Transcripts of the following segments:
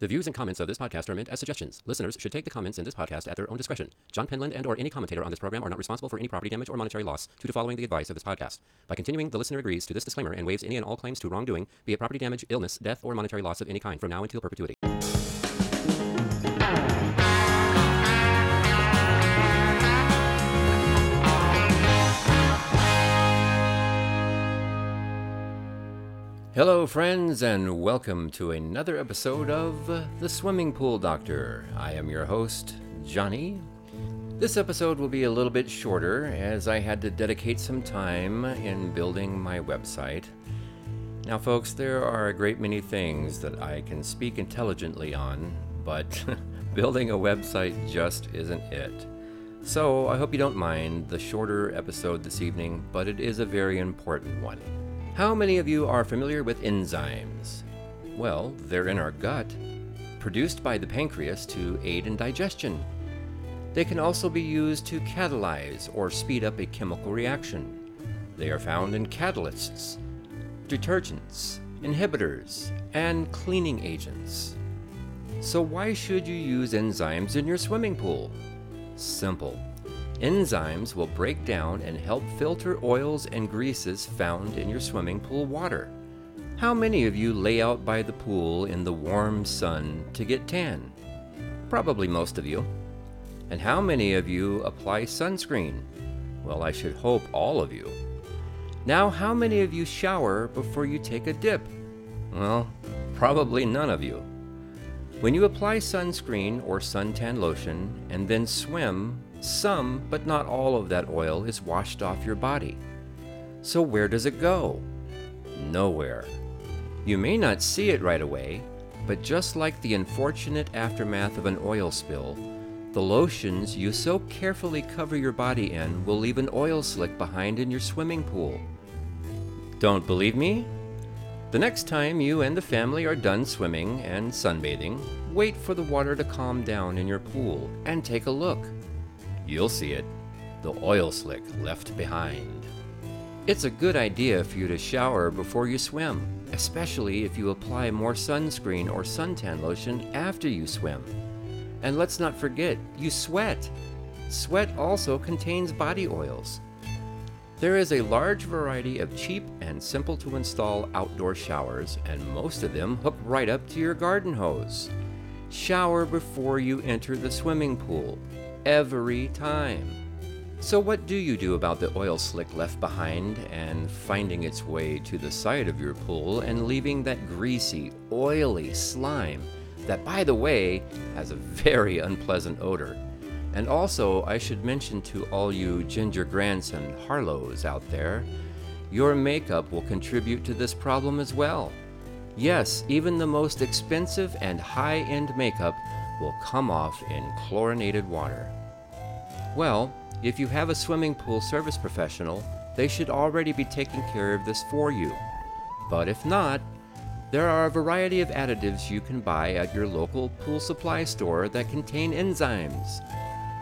The views and comments of this podcast are meant as suggestions. Listeners should take the comments in this podcast at their own discretion. John Penland and or any commentator on this program are not responsible for any property damage or monetary loss due to following the advice of this podcast. By continuing, the listener agrees to this disclaimer and waives any and all claims to wrongdoing, be it property damage, illness, death, or monetary loss of any kind from now until perpetuity. Hello, friends, and welcome to another episode of The Swimming Pool Doctor. I am your host, Johnny. This episode will be a little bit shorter as I had to dedicate some time in building my website. Now, folks, there are a great many things that I can speak intelligently on, but building a website just isn't it. So, I hope you don't mind the shorter episode this evening, but it is a very important one. How many of you are familiar with enzymes? Well, they're in our gut, produced by the pancreas to aid in digestion. They can also be used to catalyze or speed up a chemical reaction. They are found in catalysts, detergents, inhibitors, and cleaning agents. So, why should you use enzymes in your swimming pool? Simple. Enzymes will break down and help filter oils and greases found in your swimming pool water. How many of you lay out by the pool in the warm sun to get tan? Probably most of you. And how many of you apply sunscreen? Well, I should hope all of you. Now, how many of you shower before you take a dip? Well, probably none of you. When you apply sunscreen or suntan lotion and then swim, some, but not all of that oil is washed off your body. So, where does it go? Nowhere. You may not see it right away, but just like the unfortunate aftermath of an oil spill, the lotions you so carefully cover your body in will leave an oil slick behind in your swimming pool. Don't believe me? The next time you and the family are done swimming and sunbathing, wait for the water to calm down in your pool and take a look. You'll see it the oil slick left behind. It's a good idea for you to shower before you swim, especially if you apply more sunscreen or suntan lotion after you swim. And let's not forget, you sweat. Sweat also contains body oils. There is a large variety of cheap and simple to install outdoor showers, and most of them hook right up to your garden hose. Shower before you enter the swimming pool every time. So, what do you do about the oil slick left behind and finding its way to the side of your pool and leaving that greasy, oily slime that, by the way, has a very unpleasant odor? And also, I should mention to all you Ginger Grants and Harlows out there, your makeup will contribute to this problem as well. Yes, even the most expensive and high end makeup will come off in chlorinated water. Well, if you have a swimming pool service professional, they should already be taking care of this for you. But if not, there are a variety of additives you can buy at your local pool supply store that contain enzymes.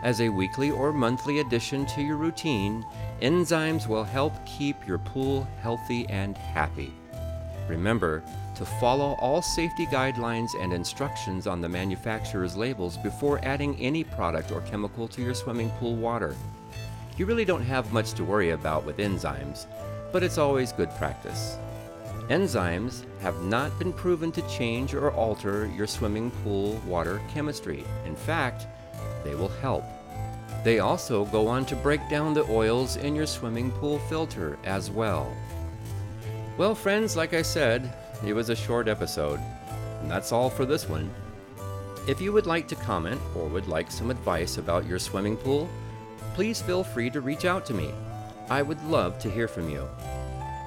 As a weekly or monthly addition to your routine, enzymes will help keep your pool healthy and happy. Remember to follow all safety guidelines and instructions on the manufacturer's labels before adding any product or chemical to your swimming pool water. You really don't have much to worry about with enzymes, but it's always good practice. Enzymes have not been proven to change or alter your swimming pool water chemistry. In fact, they will help. They also go on to break down the oils in your swimming pool filter as well. Well, friends, like I said, it was a short episode, and that's all for this one. If you would like to comment or would like some advice about your swimming pool, please feel free to reach out to me. I would love to hear from you.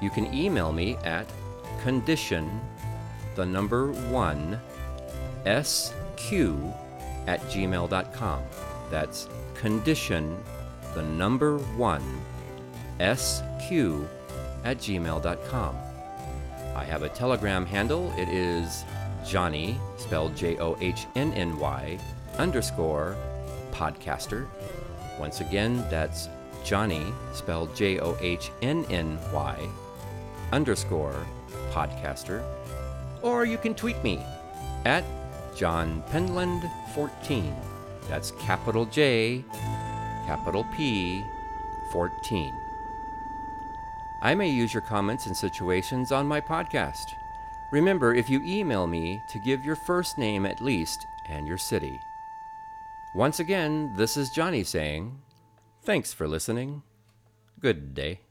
You can email me at condition, the number one, sq at gmail.com. That's condition, the number one, sq at gmail.com. I have a Telegram handle. It is Johnny, spelled J O H N N Y, underscore podcaster. Once again, that's Johnny, spelled J O H N N Y, underscore podcaster. Or you can tweet me at John Penland 14. That's capital J, capital P 14. I may use your comments and situations on my podcast. Remember, if you email me, to give your first name at least and your city. Once again, this is Johnny saying, Thanks for listening. Good day.